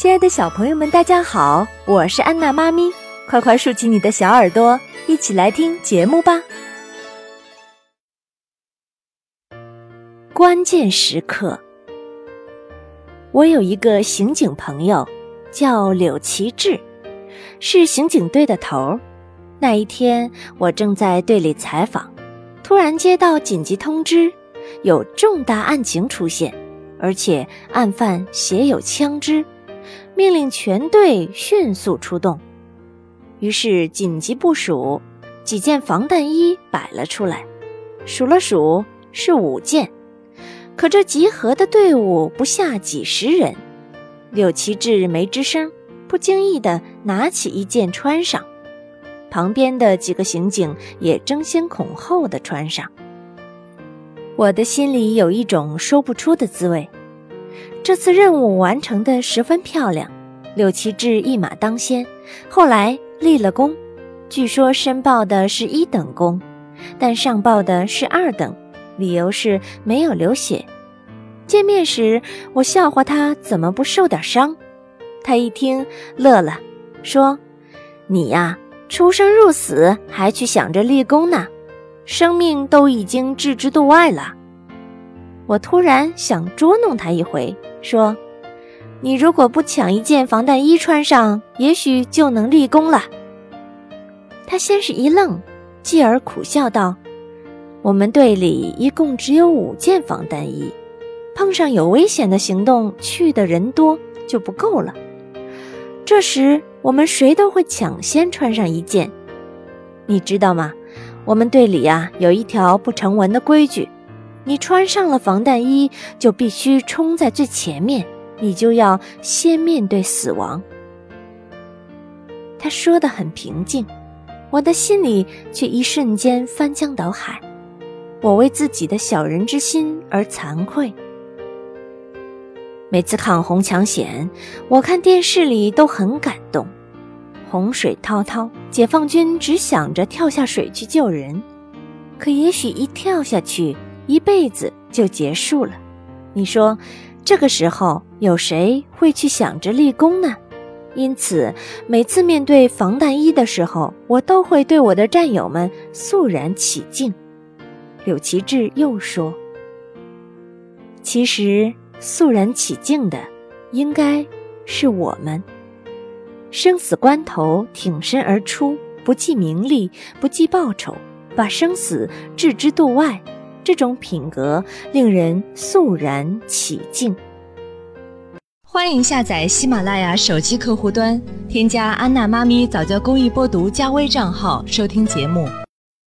亲爱的小朋友们，大家好，我是安娜妈咪，快快竖起你的小耳朵，一起来听节目吧。关键时刻，我有一个刑警朋友，叫柳奇志，是刑警队的头儿。那一天，我正在队里采访，突然接到紧急通知，有重大案情出现，而且案犯携有枪支。命令全队迅速出动，于是紧急部署，几件防弹衣摆了出来，数了数是五件，可这集合的队伍不下几十人。柳奇志没吱声，不经意地拿起一件穿上，旁边的几个刑警也争先恐后地穿上。我的心里有一种说不出的滋味。这次任务完成的十分漂亮，柳奇志一马当先，后来立了功。据说申报的是一等功，但上报的是二等，理由是没有流血。见面时我笑话他怎么不受点伤，他一听乐了，说：“你呀，出生入死还去想着立功呢，生命都已经置之度外了。”我突然想捉弄他一回。说：“你如果不抢一件防弹衣穿上，也许就能立功了。”他先是一愣，继而苦笑道：“我们队里一共只有五件防弹衣，碰上有危险的行动，去的人多就不够了。这时我们谁都会抢先穿上一件。你知道吗？我们队里呀有一条不成文的规矩。”你穿上了防弹衣，就必须冲在最前面，你就要先面对死亡。他说的很平静，我的心里却一瞬间翻江倒海。我为自己的小人之心而惭愧。每次抗洪抢险，我看电视里都很感动。洪水滔滔，解放军只想着跳下水去救人，可也许一跳下去。一辈子就结束了，你说，这个时候有谁会去想着立功呢？因此，每次面对防弹衣的时候，我都会对我的战友们肃然起敬。柳奇志又说：“其实，肃然起敬的，应该是我们。生死关头挺身而出，不计名利，不计报酬，把生死置之度外。”这种品格令人肃然起敬。欢迎下载喜马拉雅手机客户端，添加安娜妈咪早教公益播读加微账号收听节目。